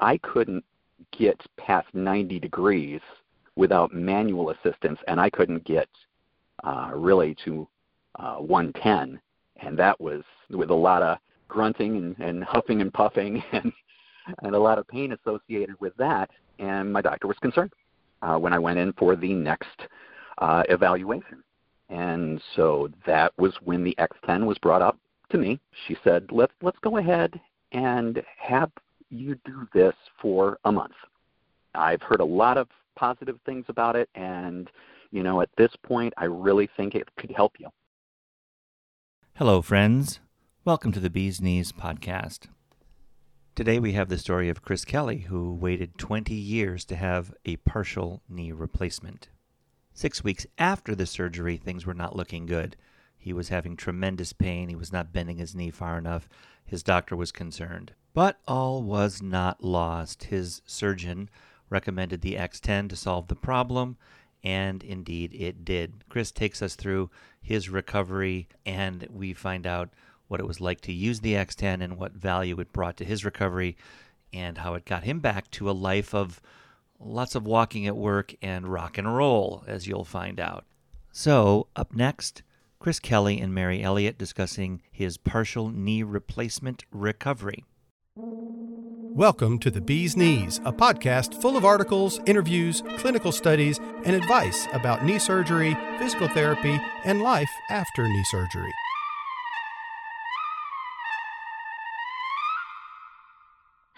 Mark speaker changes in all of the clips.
Speaker 1: I couldn't get past 90 degrees without manual assistance, and I couldn't get uh, really to uh, 110, and that was with a lot of grunting and, and huffing and puffing and and a lot of pain associated with that. And my doctor was concerned uh, when I went in for the next uh, evaluation. And so that was when the X10 was brought up to me. She said, "Let's let's go ahead and have you do this for a month." I've heard a lot of positive things about it, and you know, at this point, I really think it could help you.
Speaker 2: Hello, friends. Welcome to the Bee's Knees podcast. Today we have the story of Chris Kelley, who waited 20 years to have a partial knee replacement. Six weeks after the surgery, things were not looking good. He was having tremendous pain. He was not bending his knee far enough. His doctor was concerned. But all was not lost. His surgeon recommended the X10 to solve the problem, and indeed it did. Chris takes us through his recovery, and we find out what it was like to use the X10 and what value it brought to his recovery, and how it got him back to a life of lots of walking at work and rock and roll, as you'll find out. So, up next, Chris Kelley and Mary Elliott discussing his partial knee replacement recovery.
Speaker 3: Welcome to The Bee's Knees, a podcast full of articles, interviews, clinical studies, and advice about knee surgery, physical therapy, and life after knee surgery.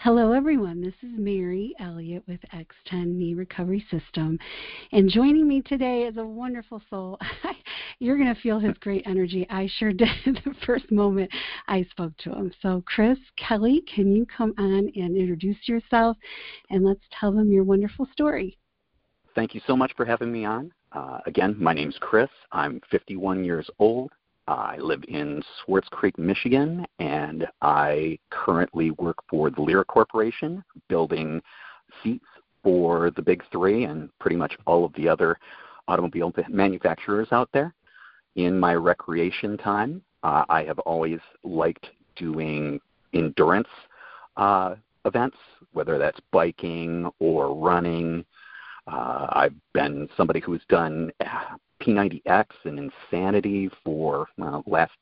Speaker 4: Hello, everyone. This is Mary Elliott with X10 Knee Recovery System. And joining me today is a wonderful soul. You're going to feel his great energy. I sure did the first moment I spoke to him. So, Chris Kelley, can you come on and introduce yourself and let's tell them your wonderful story?
Speaker 1: Thank you so much for having me on. Uh, again, my name's Chris. I'm 51 years old. I live in Swartz Creek, Michigan, and I currently work for the Lear Corporation, building seats for the big three and pretty much all of the other automobile manufacturers out there. In my recreation time, uh, I have always liked doing endurance uh, events, whether that's biking or running. Uh, I've been somebody who's done P90X and Insanity for well, last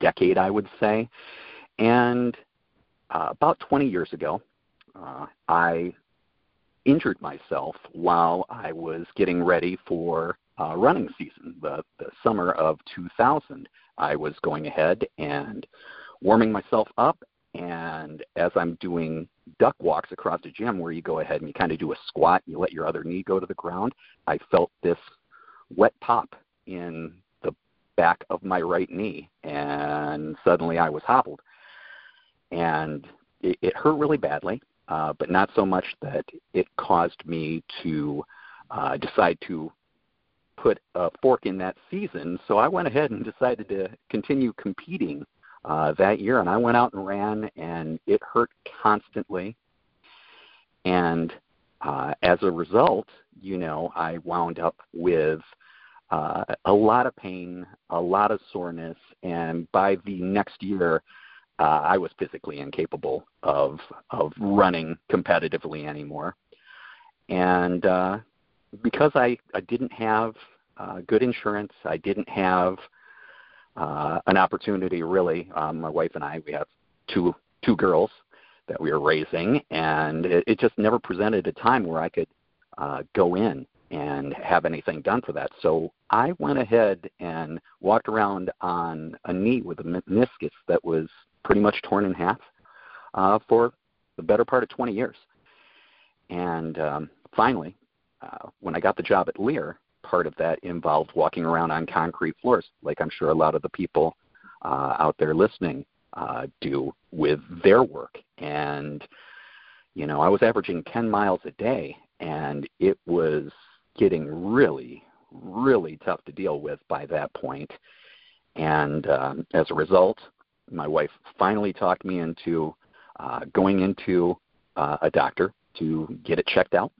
Speaker 1: decade, I would say. And uh, about 20 years ago, uh, I injured myself while I was getting ready for uh, running season, the, the summer of 2000. I was going ahead and warming myself up, and as I'm doing duck walks across the gym where you go ahead and you kind of do a squat, and you let your other knee go to the ground, I felt this wet pop in the back of my right knee, and suddenly I was hobbled. And it, it hurt really badly, uh, but not so much that it caused me to uh, decide to put a fork in that season. So I went ahead and decided to continue competing uh, that year, and I went out and ran, and it hurt constantly. And uh, as a result, you know, I wound up with uh, a lot of pain, a lot of soreness, and by the next year, uh, I was physically incapable of of running competitively anymore. And uh, because I, I didn't have uh, good insurance, I didn't have uh, an opportunity really. Um, my wife and I, we have two two girls that we were raising, and it, it just never presented a time where I could uh, go in and have anything done for that. So I went ahead and walked around on a knee with a meniscus that was pretty much torn in half uh, for the better part of 20 years. And um, finally, uh, when I got the job at Lear, part of that involved walking around on concrete floors, like I'm sure a lot of the people uh, out there listening uh, do with their work. And, you know, I was averaging 10 miles a day, and it was getting really, really tough to deal with by that point. And um, as a result, my wife finally talked me into uh, going into uh, a doctor to get it checked out.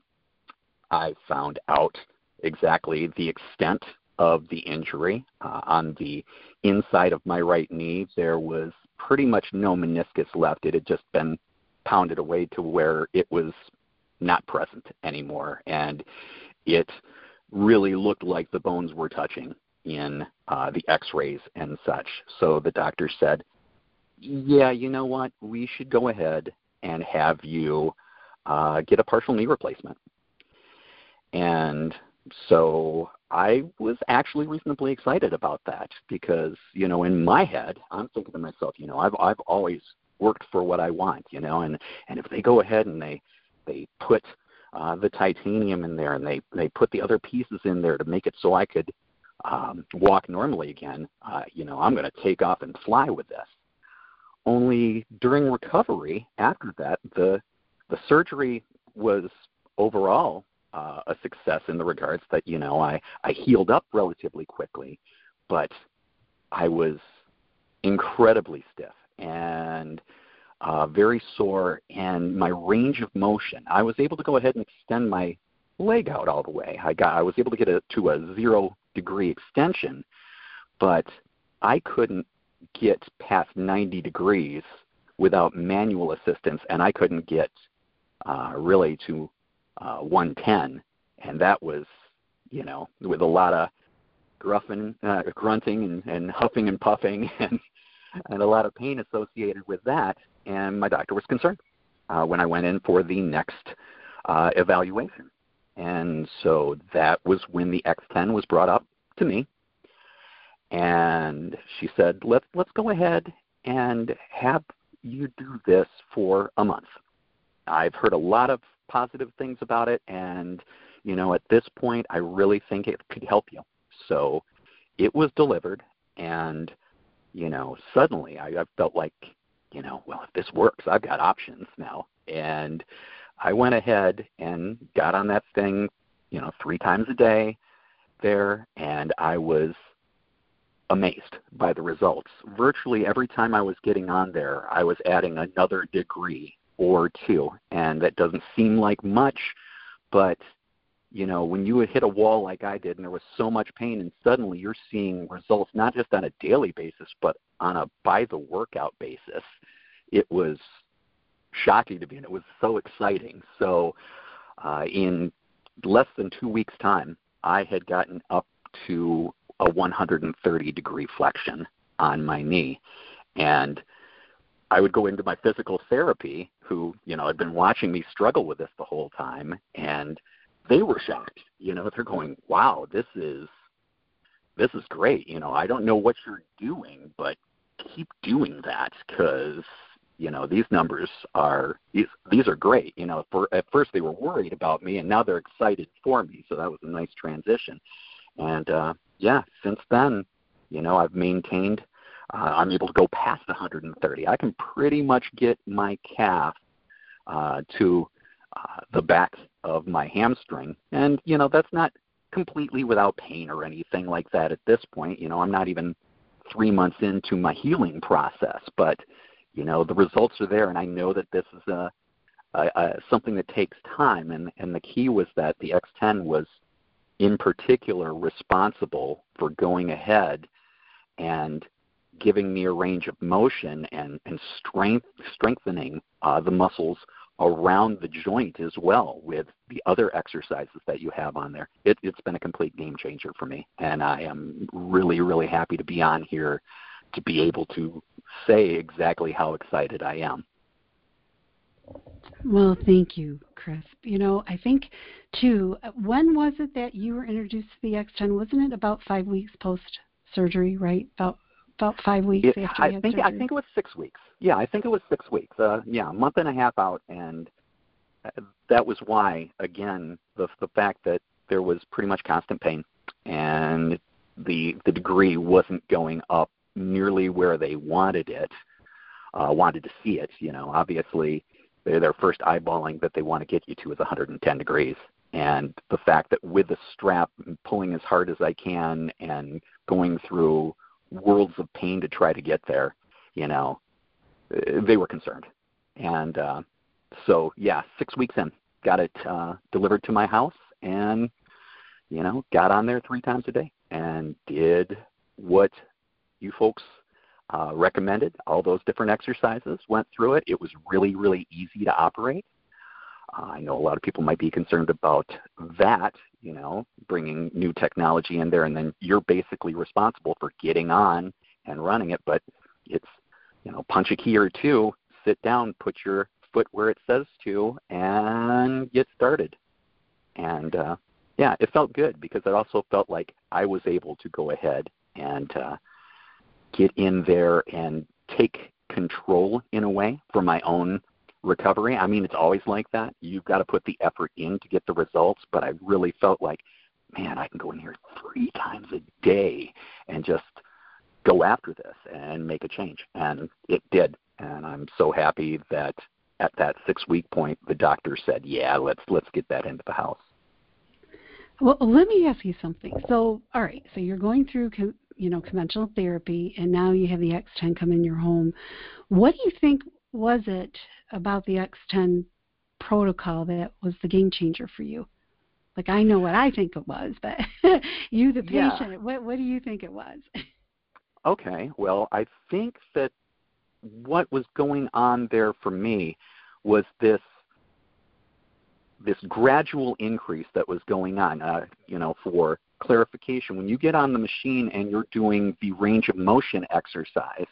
Speaker 1: I found out exactly the extent of the injury. Uh, on the inside of my right knee, there was pretty much no meniscus left. It had just been pounded away to where it was not present anymore, and it really looked like the bones were touching in uh, the X-rays and such. So the doctor said, "Yeah, you know what? We should go ahead and have you uh, get a partial knee replacement." And so I was actually reasonably excited about that because, you know, in my head, I'm thinking to myself, you know, I've I've always worked for what I want, you know, and and if they go ahead and they they put uh, the titanium in there and they they put the other pieces in there to make it so I could um, walk normally again, uh, you know, I'm going to take off and fly with this. Only during recovery after that, the the surgery was overall uh, a success in the regards that you know I I healed up relatively quickly, but I was incredibly stiff and uh, very sore, and my range of motion. I was able to go ahead and extend my leg out all the way. I got I was able to get it to a zero degree extension, but I couldn't get past 90 degrees without manual assistance, and I couldn't get uh, really to uh, 110, and that was, you know, with a lot of gruffing, uh, grunting and, and huffing and puffing, and and a lot of pain associated with that. And my doctor was concerned uh, when I went in for the next uh, evaluation. And so that was when the X10 was brought up to me. And she said, let's, let's go ahead and have you do this for a month. I've heard a lot of positive things about it, and you know, at this point, I really think it could help you. So it was delivered, and you know, suddenly I, I felt like, you know, well, if this works, I've got options now, and I went ahead and got on that thing, you know, three times a day there, and I was amazed by the results. Virtually every time I was getting on there, I was adding another degree or two, and that doesn't seem like much, but you know, when you hit a wall like I did and there was so much pain and suddenly you're seeing results not just on a daily basis but on a by the workout basis, it was shocking to me and it was so exciting. So uh, in less than two weeks time, I had gotten up to a 130 degree flexion on my knee. And I would go into my physical therapy, who, you know, had been watching me struggle with this the whole time, and they were shocked. You know, they're going, "Wow, this is this is great." You know, I don't know what you're doing, but keep doing that because you know these numbers are these these are great. You know, for at first they were worried about me, and now they're excited for me. So that was a nice transition. And uh, yeah, since then, you know, I've maintained uh, I'm able to go past 130. I can pretty much get my calf uh, to uh, the back of my hamstring, and you know that's not completely without pain or anything like that at this point. You know, I'm not even three months into my healing process, but you know the results are there, and I know that this is a, a, a something that takes time. And and the key was that the X10 was in particular responsible for going ahead and giving me a range of motion and, and strength, strengthening uh, the muscles around the joint as well with the other exercises that you have on there. It, it's been a complete game changer for me, and I am really, really happy to be on here to be able to say exactly how excited I am.
Speaker 4: Well, thank you, Chris. You know, I think too. When was it that you were introduced to the X10? Wasn't it about five weeks post surgery, right? About about five weeks
Speaker 1: it,
Speaker 4: after
Speaker 1: I think
Speaker 4: surgery?
Speaker 1: I think it was six weeks. Yeah, I think it was six weeks. Uh, yeah, a month and a half out, and uh, that was why again the the fact that there was pretty much constant pain, and the the degree wasn't going up nearly where they wanted it, uh, wanted to see it. You know, obviously their their first eyeballing that they want to get you to is 110 degrees, and the fact that with the strap pulling as hard as I can and going through worlds of pain to try to get there, you know, they were concerned. And uh, so, yeah, six weeks in, got it uh, delivered to my house and, you know, got on there three times a day and did what you folks uh, recommended all those different exercises, went through it. It was really, really easy to operate. Uh, I know a lot of people might be concerned about that, you know, bringing new technology in there, and then you're basically responsible for getting on and running it. But it's, you know, punch a key or two, sit down, put your foot where it says to, and get started. And uh, yeah, it felt good because it also felt like I was able to go ahead and uh, get in there and take control in a way for my own recovery. I mean, it's always like that. You've got to put the effort in to get the results, but I really felt like, man, I can go in here three times a day and just go after this and make a change. And it did. And I'm so happy that at that six week point, the doctor said, yeah, let's let's get that into the house.
Speaker 4: Well, let me ask you something. So, all right, so you're going through, you know, conventional therapy, and now you have the X10 come in your home. What do you think was it about the X10 protocol that was the game changer for you? Like I know what I think it was, but you, the patient,
Speaker 1: yeah.
Speaker 4: what what do you think it was?
Speaker 1: okay, well, I think that what was going on there for me was this this gradual increase that was going on. Uh, you know, for clarification, when you get on the machine and you're doing the range of motion exercise,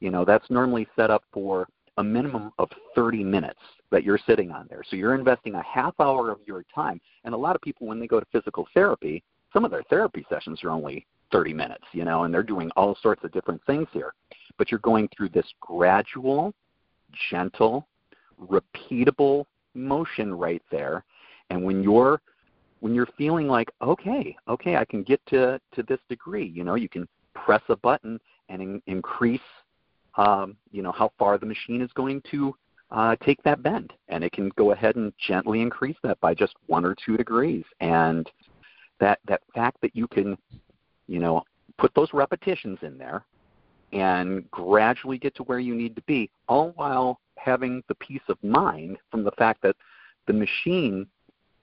Speaker 1: you know that's normally set up for a minimum of 30 minutes that you're sitting on there. So you're investing a half hour of your time. And a lot of people, when they go to physical therapy, some of their therapy sessions are only 30 minutes, you know, and they're doing all sorts of different things here. But you're going through this gradual, gentle, repeatable motion right there. And when you're when you're feeling like, okay, okay, I can get to to this degree, you know, you can press a button and in, increase um, you know how far the machine is going to uh, take that bend, and it can go ahead and gently increase that by just one or two degrees. And that that fact that you can, you know, put those repetitions in there and gradually get to where you need to be, all while having the peace of mind from the fact that the machine,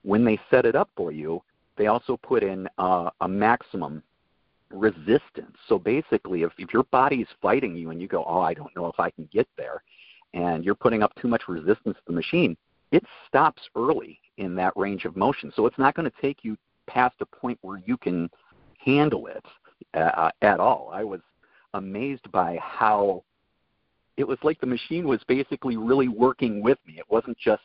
Speaker 1: when they set it up for you, they also put in uh, a maximum resistance. So basically, if, if your body's fighting you and you go, oh, I don't know if I can get there, and you're putting up too much resistance to the machine, it stops early in that range of motion. So it's not going to take you past a point where you can handle it uh, at all. I was amazed by how it was like the machine was basically really working with me. It wasn't just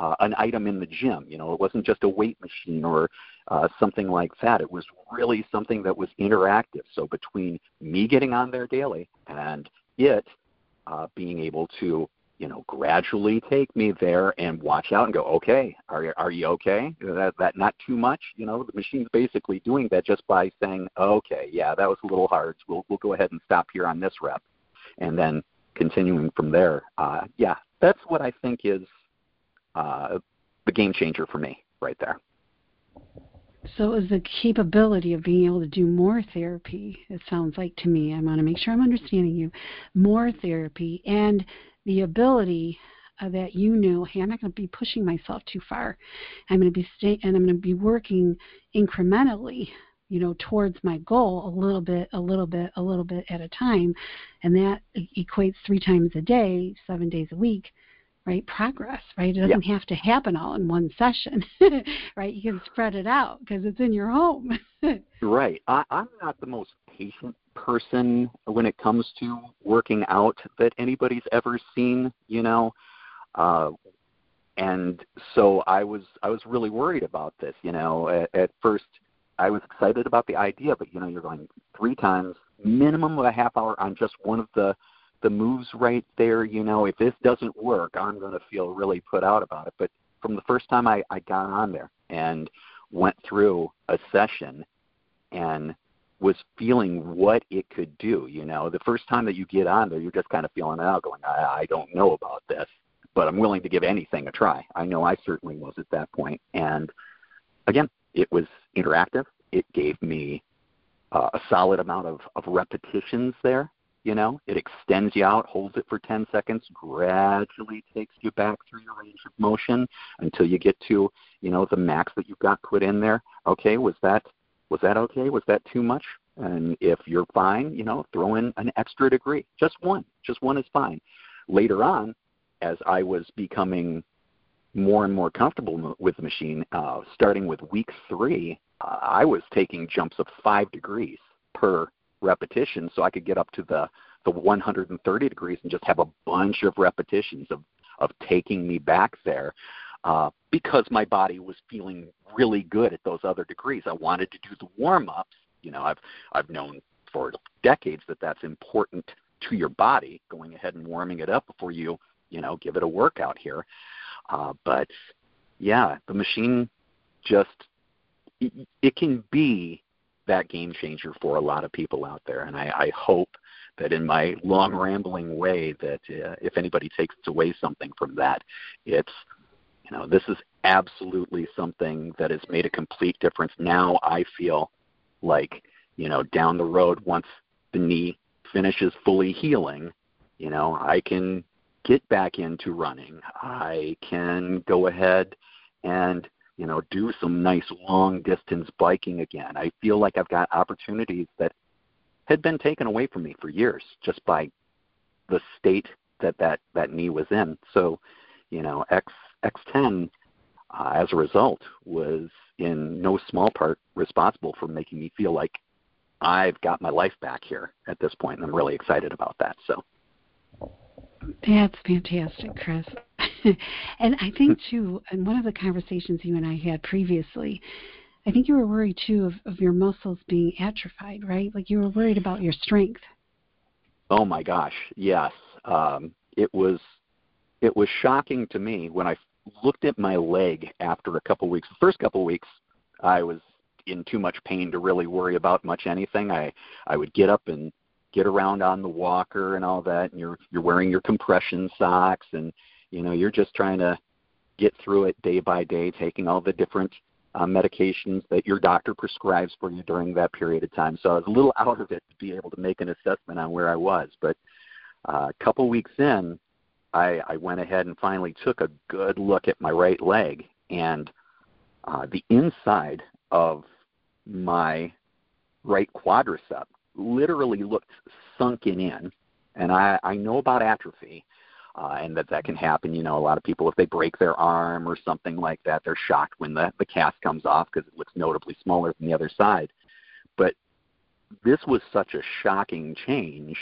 Speaker 1: uh, an item in the gym. You know, it wasn't just a weight machine or uh, something like that. It was really something that was interactive. So between me getting on there daily and it uh, being able to, you know, gradually take me there and watch out and go, okay, are you, are you okay? That, that not too much? You know, the machine's basically doing that just by saying, okay, yeah, that was a little hard. So we'll, we'll go ahead and stop here on this rep. And then continuing from there. Uh, yeah, that's what I think is uh, the game changer for me right there.
Speaker 4: So it was the capability of being able to do more therapy, it sounds like to me, I want to make sure I'm understanding you, more therapy and the ability uh, that you knew, hey, I'm not going to be pushing myself too far. I'm going to be stay- and I'm going to be working incrementally, you know, towards my goal a little bit, a little bit, a little bit at a time, and that equates three times a day, seven days a week right progress right? It doesn't yeah. have to happen all in one session right? You can spread it out because it's in your home.
Speaker 1: Right. I, i'm not the most patient person when it comes to working out that anybody's ever seen you know? Uh and so i was i was really worried about this you know? At, at first i was excited about the idea but you know you're going three times minimum of a half hour on just one of the the moves right there. You know, if this doesn't work, I'm going to feel really put out about it. But from the first time I, I got on there and went through a session and was feeling what it could do, you know, the first time that you get on there, you're just kind of feeling it out, going, I, I don't know about this, but I'm willing to give anything a try. I know I certainly was at that point. And again, it was interactive. It gave me uh, a solid amount of, of repetitions there you know, it extends you out, holds it for 10 seconds, gradually takes you back through your range of motion until you get to, you know, the max that you've got put in there. Okay, was that was that okay? Was that too much? And if you're fine, you know, throw in an extra degree. Just one. Just one is fine. Later on, as I was becoming more and more comfortable with the machine, uh, starting with week three, uh, I was taking jumps of five degrees per repetition, so I could get up to the the 130 degrees and just have a bunch of repetitions of of taking me back there uh, because my body was feeling really good at those other degrees. I wanted to do the warm ups. You know, I've I've known for decades that that's important to your body, going ahead and warming it up before you you know give it a workout here. Uh, but yeah, the machine just it, it can be that game changer for a lot of people out there, and I, I hope that in my long rambling way that uh, if anybody takes away something from that, it's you know this is absolutely something that has made a complete difference. Now I feel like you know down the road once the knee finishes fully healing, you know I can get back into running. I can go ahead and you know do some nice long distance biking again. I feel like I've got opportunities that had been taken away from me for years just by the state that that, that knee was in. So, you know, X X10 uh, as a result was in no small part responsible for making me feel like I've got my life back here at this point, and I'm really excited about that. So.
Speaker 4: That's fantastic, Chris. and I think too, in one of the conversations you and I had previously, I think you were worried too of, of your muscles being atrophied, right? Like you were worried about your strength.
Speaker 1: Oh my gosh, yes. Um, it was it was shocking to me when I looked at my leg after a couple weeks. The first couple weeks, I was in too much pain to really worry about much anything. I I would get up and get around on the walker and all that, and you're you're wearing your compression socks, and you know you're just trying to get through it day by day, taking all the different uh, medications that your doctor prescribes for you during that period of time. So I was a little out of it to be able to make an assessment on where I was. But uh, a couple weeks in, I, I went ahead and finally took a good look at my right leg, and uh, the inside of my right quadricep literally looked sunken in. And I, I know about atrophy, uh, and that that can happen. You know, a lot of people, if they break their arm or something like that, they're shocked when the, the cast comes off because it looks notably smaller than the other side. But this was such a shocking change,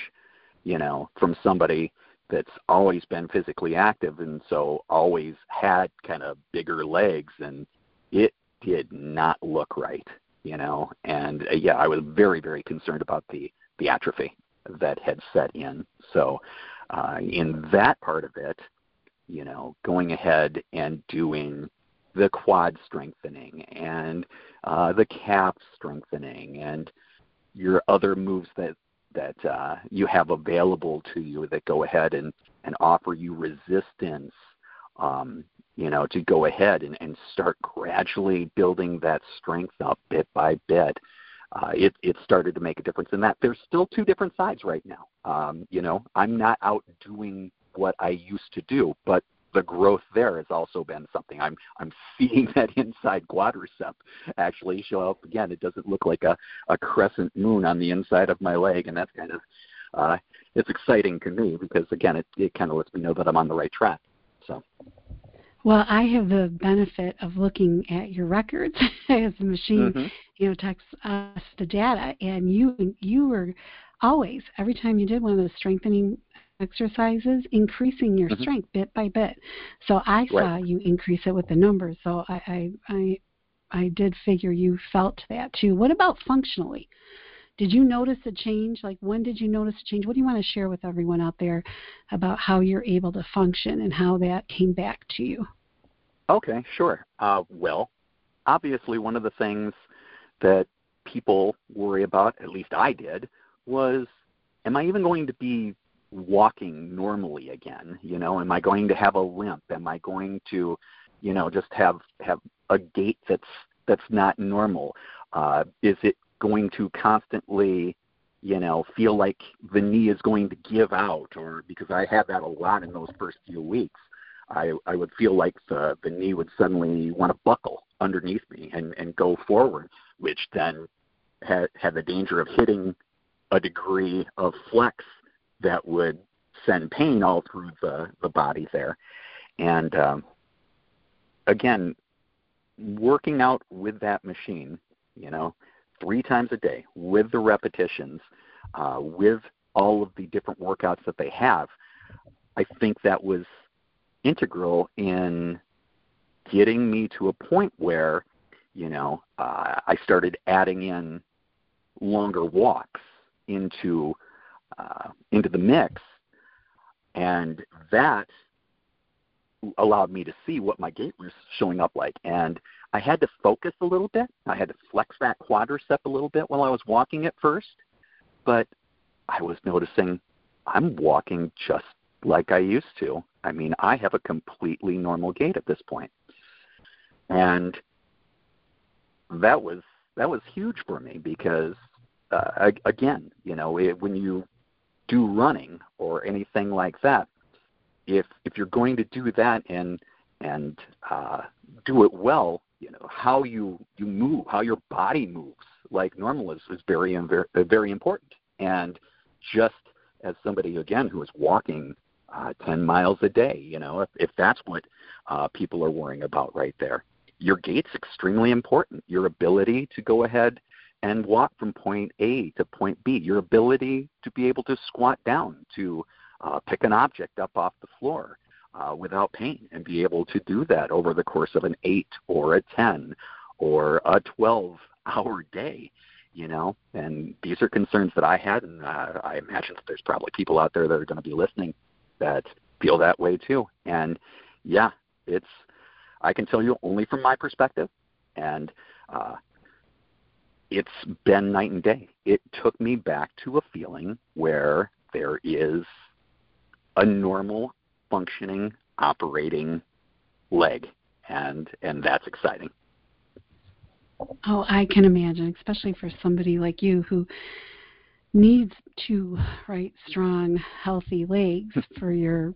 Speaker 1: you know, from somebody that's always been physically active and so always had kind of bigger legs and it did not look right you know and uh, yeah i was very very concerned about the the atrophy that had set in so uh, in that part of it you know going ahead and doing the quad strengthening and uh, the calf strengthening and your other moves that that uh, you have available to you that go ahead and, and offer you resistance, um, you know, to go ahead and, and start gradually building that strength up bit by bit. Uh, it, it started to make a difference in that. There's still two different sides right now. Um, you know, I'm not out doing what I used to do, but the growth there has also been something. I'm I'm seeing that inside quadricep actually show up again. It doesn't look like a, a crescent moon on the inside of my leg, and that's kind of uh, it's exciting to me because again, it it kind of lets me know that I'm on the right track. So.
Speaker 4: Well, I have the benefit of looking at your records as the machine, mm-hmm. you know, texts us the data, and you you were always every time you did one of those strengthening exercises, increasing your mm-hmm. strength bit by bit. So I saw you increase it with the numbers. So I, I, I, I did figure you felt that too. What about functionally? Did you notice a change? Like when did you notice a change? What do you want to share with everyone out there about how you're able to function and how that came back to you?
Speaker 1: Okay, sure. Uh, well, obviously, one of the things that people worry about, at least I did, was am I even going to be walking normally again? You know, am I going to have a limp? Am I going to, you know, just have have a gait that's that's not normal? Uh, is it going to constantly, you know, feel like the knee is going to give out? Or because I had that a lot in those first few weeks, I I would feel like the the knee would suddenly want to buckle underneath me and and go forward, which then had had the danger of hitting a degree of flex that would send pain all through the the body there, and um, again, working out with that machine, you know, three times a day with the repetitions, uh, with all of the different workouts that they have, I think that was integral in getting me to a point where, you know, uh, I started adding in longer walks into uh, into the mix, and that allowed me to see what my gait was showing up like. And I had to focus a little bit. I had to flex that quadricep a little bit while I was walking at first, but I was noticing I'm walking just like I used to. I mean, I have a completely normal gait at this point. And that was that was huge for me because uh, again, you know, it, when you do running or anything like that, if if you're going to do that and and uh, do it well, you know how you you move, how your body moves like normal is is very very very important. And just as somebody again who is walking uh, 10 miles a day, you know, if, if that's what uh, people are worrying about right there, your gait's extremely important. Your ability to go ahead and walk from point A to point B, your ability to be able to squat down, to uh, pick an object up off the floor uh, without pain, and be able to do that over the course of an 8 or a 10 or a 12 hour day. You know, and these are concerns that I had, and uh, I imagine that there's probably people out there that are going to be listening that feel that way too. And yeah, it's I can tell you only from my perspective, and uh, it's been night and day. It took me back to a feeling where there is a normal functioning operating leg and and that's exciting.
Speaker 4: Oh, I can imagine, especially for somebody like you who needs two right strong healthy legs for your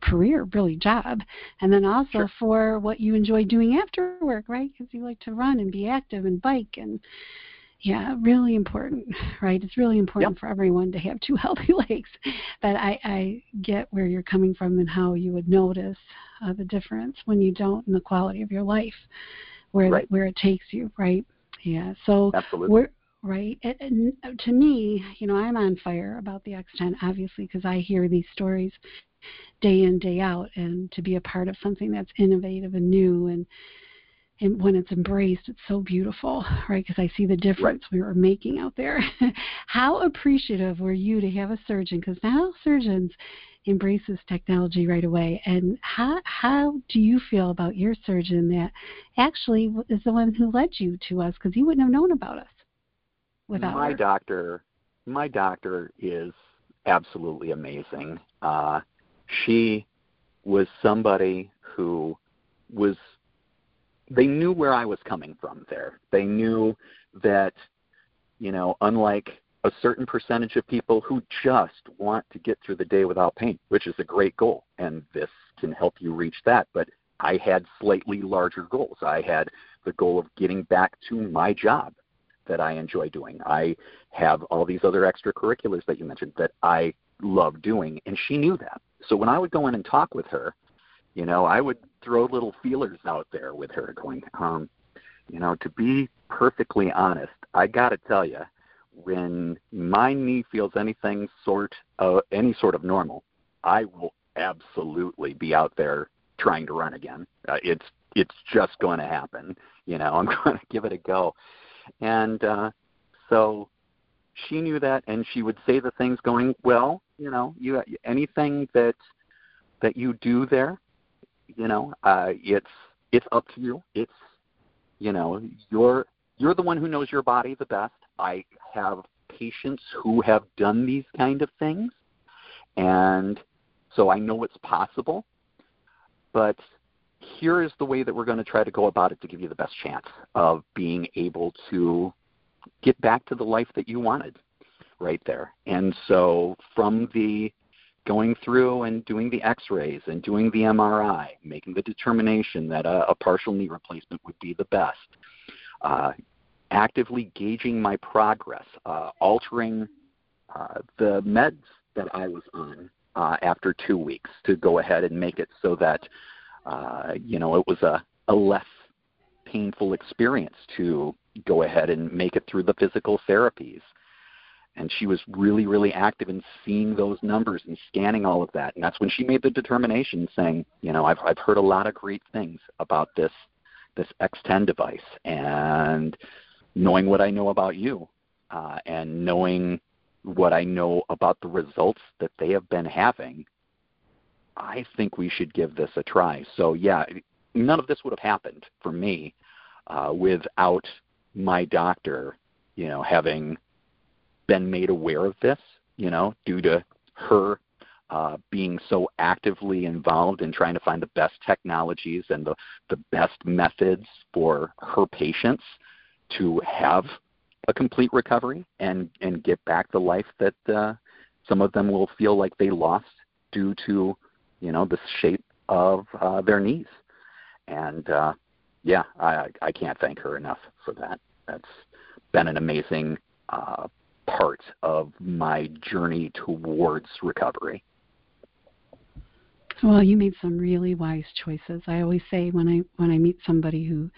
Speaker 4: career really job and then also
Speaker 1: sure.
Speaker 4: for what you enjoy doing after work right because you like to run and be active and bike and yeah really important right it's really important
Speaker 1: yep.
Speaker 4: for everyone to have two healthy legs but i i get where you're coming from and how you would notice uh, the difference when you don't in the quality of your life where
Speaker 1: right.
Speaker 4: where it takes you right yeah so
Speaker 1: Absolutely.
Speaker 4: we're right? And, and to me, you know, I'm on fire about the X10, obviously, because I hear these stories day in, day out, and to be a part of something that's innovative and new and and when it's embraced, it's so beautiful, right? Because I see the difference
Speaker 1: right.
Speaker 4: we were making out there. How appreciative were you to have a surgeon? Because now surgeons embrace this technology right away. And how how do you feel about your surgeon that actually is the one who led you to us? Because you wouldn't have known about us without
Speaker 1: my doctor my doctor is absolutely amazing uh she was somebody who was they knew where I was coming from there. They knew that, you know, unlike a certain percentage of people who just want to get through the day without pain, which is a great goal, and this can help you reach that. But I had slightly larger goals. I had the goal of getting back to my job that I enjoy doing. I have all these other extracurriculars that you mentioned that I love doing, and she knew that. So when I would go in and talk with her, you know, I would throw little feelers out there with her, going, um, you know, to be perfectly honest, I got to tell you, when my knee feels anything sort of any sort of normal, I will absolutely be out there trying to run again. Uh, it's it's just going to happen. You know, I'm going to give it a go. And uh, so she knew that, and she would say the things going, well, you know, you anything that that you do there, you know, uh, it's it's up to you. It's you know, you're you're the one who knows your body the best. I have patients who have done these kind of things, and so I know it's possible. But here is the way that we're going to try to go about it to give you the best chance of being able to get back to the life that you wanted right there. And so from the going through and doing the x-rays and doing the MRI, making the determination that a, a partial knee replacement would be the best, uh, actively gauging my progress, uh, altering uh, the meds that I was on uh, after two weeks to go ahead and make it so that uh, you know it was a, a less painful experience to go ahead and make it through the physical therapies. And she was really, really active in seeing those numbers and scanning all of that. And that's when she made the determination, saying, you know, I've I've heard a lot of great things about this this X10 device, and knowing what I know about you, uh, and knowing what I know about the results that they have been having, I think we should give this a try. So yeah, none of this would have happened for me uh, without my doctor, you know, having been made aware of this, you know, due to her uh, being so actively involved in trying to find the best technologies and the, the best methods for her patients to have a complete recovery and, and get back the life that uh, some of them will feel like they lost due to, you know, the shape of uh, their knees. And uh, yeah, I, I can't thank her enough for that. That's been an amazing uh, part of my journey towards recovery.
Speaker 4: Well, you made some really wise choices. I always say when I when I meet somebody who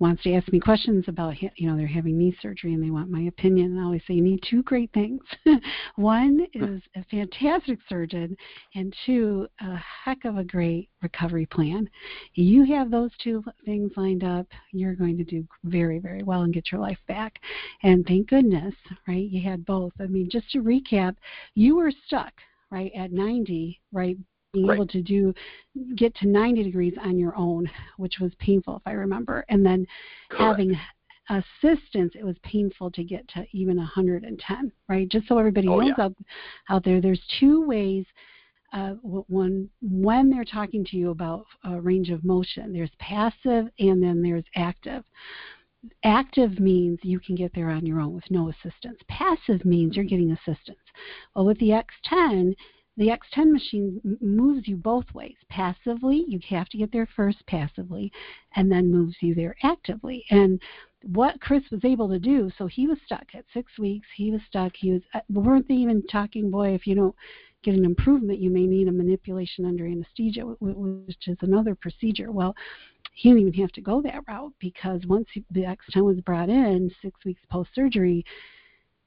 Speaker 4: wants to ask me questions about you know they're having knee surgery and they want my opinion and I always say you need two great things. One is a fantastic surgeon and two a heck of a great recovery plan. You have those two things lined up, you're going to do very very well and get your life back. And thank goodness, right? You had both. I mean, just to recap, you were stuck right at 90 right being right. able to do get to 90 degrees on your own, which was painful if I remember, and then Correct. having assistance, it was painful to get to even 110. Right? Just so everybody oh, knows yeah. out out there, there's two ways. Uh, when when they're talking to you about a range of motion, there's passive and then there's active. Active means you can get there on your own with no assistance. Passive means you're getting assistance. Well, with the X10, the X10 machine moves you both ways. Passively, you have to get there first passively, and then moves you there actively. And what Chris was able to do, so he was stuck at six weeks. He was stuck. He was. Uh, weren't they even talking, boy, if you don't get an improvement, you may need a manipulation under anesthesia, which is another procedure. Well, he didn't even have to go that route because once the X10 was brought in, six weeks post surgery,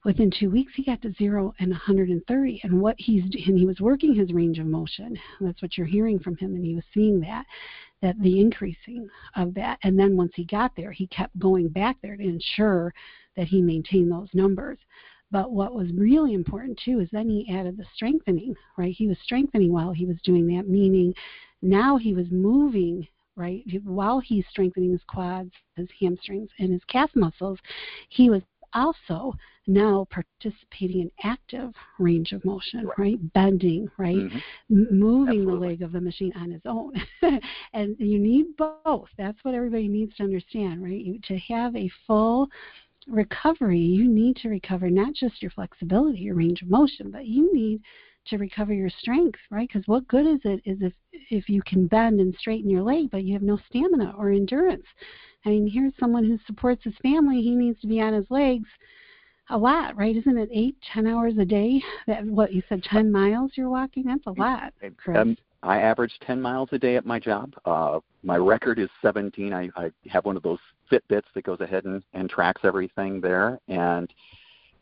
Speaker 4: within two weeks he got to zero and 130 and what he's and he was working his range of motion. That's what you're hearing from him and he was seeing that that the increasing of that. And then once he got there he kept going back there to ensure that he maintained those numbers. But what was really important too is then he added the strengthening right? He was strengthening while he was doing that meaning now he was moving right? While he's strengthening his quads his hamstrings and his calf muscles he was also now participating in active range of motion, right? right? Bending, right? Mm-hmm. moving Absolutely. the leg of the machine on its own. and you need both. That's what everybody needs to understand, right? You, to have a full recovery, you need to recover not just your flexibility, your range of motion, but you need to recover your strength, right? Because what good is it is if if you can bend and straighten your leg, but you have no stamina or endurance. I mean, here's someone who supports his family. He needs to be on his legs a lot, right? Isn't it eight, ten hours a day? That what you said, ten miles you're walking? That's a lot, Chris. Um,
Speaker 1: I average ten miles a day at my job. Uh, my record is 17. I, I have one of those Fitbits that goes ahead and, and tracks everything there. And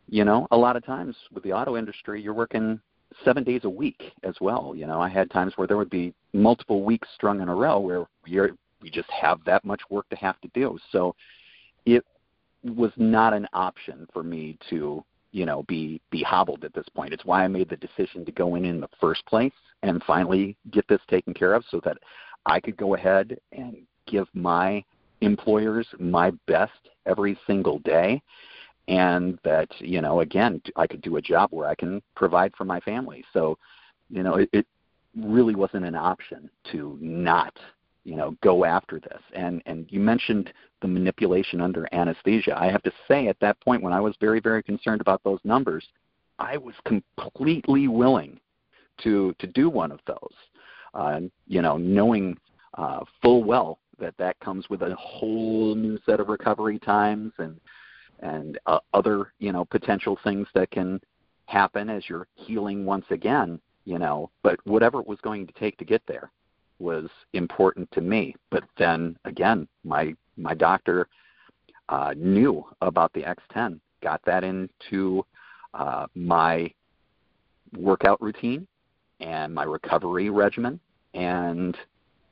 Speaker 1: you know, a lot of times with the auto industry, you're working seven days a week as well. You know, I had times where there would be multiple weeks strung in a row where you're we just have that much work to have to do. So it was not an option for me to you know be be hobbled at this point it's why i made the decision to go in in the first place and finally get this taken care of so that i could go ahead and give my employers my best every single day and that you know again i could do a job where i can provide for my family. So you know it, it really wasn't an option to not you know go after this. And and you mentioned the manipulation under anesthesia. I have to say at that point when i was very very concerned about those numbers i was completely willing to to do one of those. Uh, you know knowing uh, full well that that comes with a whole new set of recovery times and and uh, other you know potential things that can happen as you're healing once again. You know, but whatever it was going to take to get there was important to me. But then again, my my doctor uh, knew about the X10, got that into uh, my workout routine and my recovery regimen, and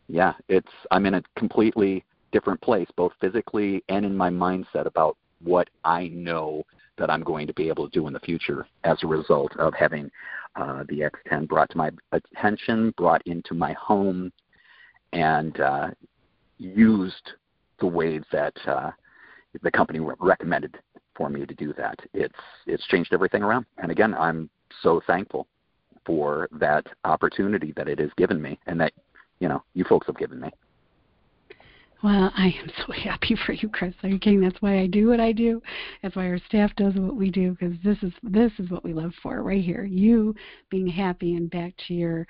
Speaker 1: yeah, it's I'm in a completely different place, both physically and in my mindset about what I know that I'm going to be able to do in the future as a result of having uh, the X10 brought to my attention, brought into my home, and uh, used the way that uh, the company recommended for me to do that. It's it's changed everything around, and again, I'm so thankful for that opportunity that it has given me, and that you know you folks have given me.
Speaker 4: Well, I am so happy for you, Chris. Are you kidding? That's why I do what I do. That's why our staff does what we do because this is this is what we live for right here. You being happy and back to your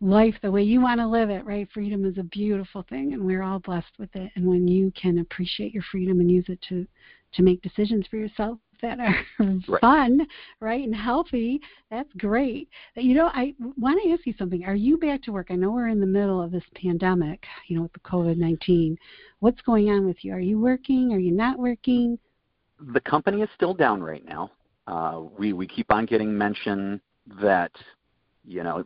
Speaker 4: life the way you want to live it, right? Freedom is a beautiful thing and we're all blessed with it. And when you can appreciate your freedom and use it to to make decisions for yourself that are right. fun, right, and healthy, that's great. You know, I want to ask you something. Are you back to work? I know we're in the middle of this pandemic, you know, with the COVID 19. What's going on with you? Are you working? Are you not working?
Speaker 1: The company is still down right now. Uh, we, we keep on getting mention that, you know,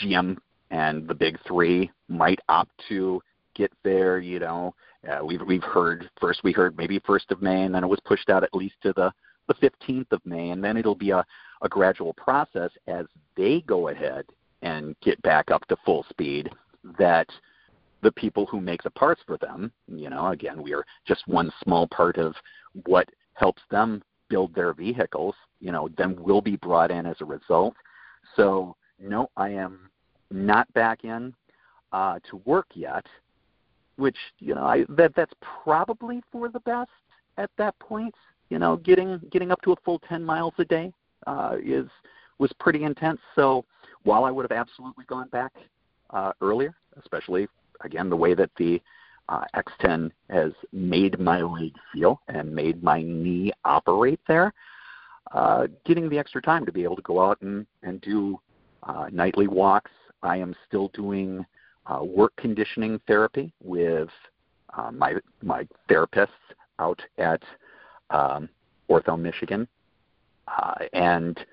Speaker 1: GM and the big three might opt to get there. You know, uh, we've we've heard first we heard maybe first of May, and then it was pushed out at least to the the 15th of May, and then it'll be a a gradual process as they go ahead and get back up to full speed. That the people who make the parts for them, you know, again, we are just one small part of what helps them build their vehicles, you know, then will be brought in as a result. So no, I am not back in uh, to work yet, which you know I that that's probably for the best at that point. You know, getting getting up to a full 10 miles a day uh, is was pretty intense. So while I would have absolutely gone back uh, earlier, especially again the way that the uh, X10 has made my leg feel and made my knee operate there, uh, getting the extra time to be able to go out and, and do uh, nightly walks. I am still doing uh, work conditioning therapy with uh, my my therapists out at um, Ortho Michigan, uh, and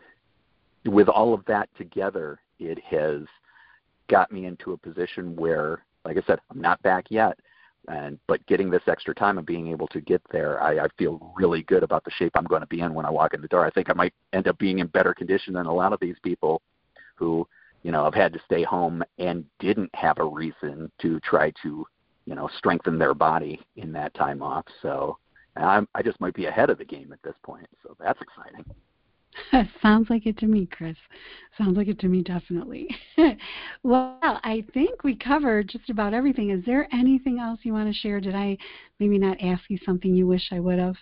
Speaker 1: with all of that together, it has got me into a position where, like I said, I'm not back yet, and but getting this extra time and being able to get there, I, I feel really good about the shape I'm going to be in when I walk in the door. I think I might end up being in better condition than a lot of these people who you know have had to stay home and didn't have a reason to try to you know strengthen their body in that time off. So I'm, I just might be ahead of the game at this point. So that's exciting.
Speaker 4: Sounds like it to me, Chris. Sounds like it to me, definitely. well, I think we covered just about everything. Is there anything else you want to share? Did I maybe not ask you something you wish I would have?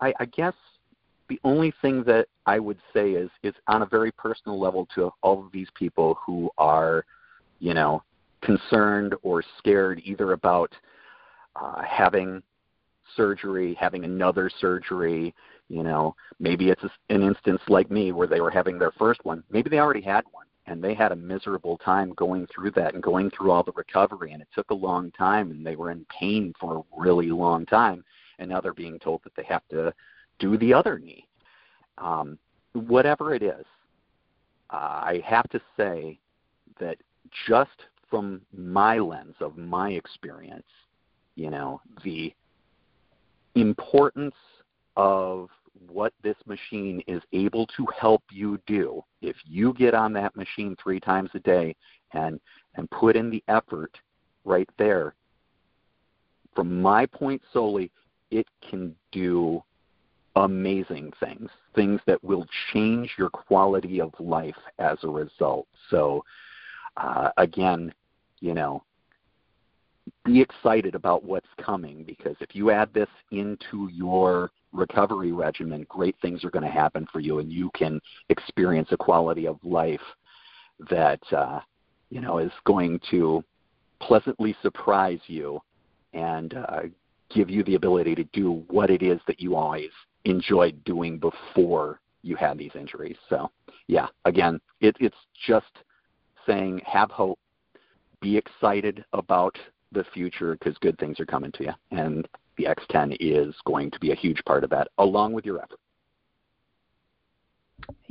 Speaker 1: I, I guess the only thing that I would say is is on a very personal level to all of these people who are, you know, concerned or scared either about uh, having surgery, having another surgery. You know, maybe it's an instance like me where they were having their first one. Maybe they already had one and they had a miserable time going through that and going through all the recovery and it took a long time and they were in pain for a really long time and now they're being told that they have to do the other knee. Um, whatever it is, I have to say that just from my lens of my experience, you know, the importance of what this machine is able to help you do if you get on that machine three times a day and and put in the effort right there from my point solely it can do amazing things, things that will change your quality of life as a result. So, uh, again, you know, be excited about what's coming because if you add this into your recovery regimen, great things are going to happen for you, and you can experience a quality of life that uh, you know is going to pleasantly surprise you and uh, give you the ability to do what it is that you always enjoyed doing before you had these injuries. So, yeah, again, it, it's just saying have hope, be excited about the future because good things are coming to you. And the X10 is going to be a huge part of that, along with your effort.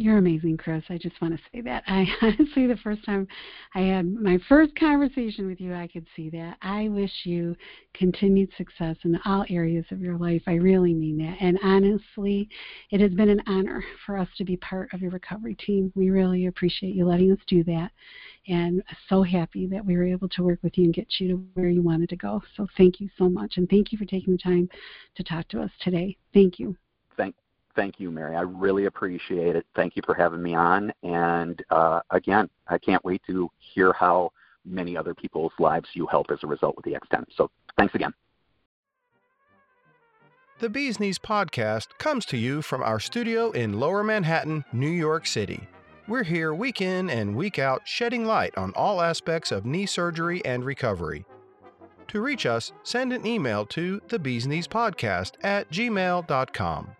Speaker 4: You're amazing, Chris. I just want to say that. I honestly, the first time I had my first conversation with you, I could see that. I wish you continued success in all areas of your life. I really mean that. And honestly, it has been an honor for us to be part of your recovery team. We really appreciate you letting us do that. And so happy that we were able to work with you and get you to where you wanted to go. So thank you so much. And thank you for taking the time to talk to us today. Thank you.
Speaker 1: Thank thank you, Mary. I really appreciate it. Thank you for having me on. And uh, again, I can't wait to hear how many other people's lives you help as a result with the X10. So thanks again.
Speaker 3: The Bee's Knees podcast comes to you from our studio in Lower Manhattan, New York City. We're here week in and week out shedding light on all aspects of knee surgery and recovery. To reach us, send an email to the Bees Knees podcast at gmail.com.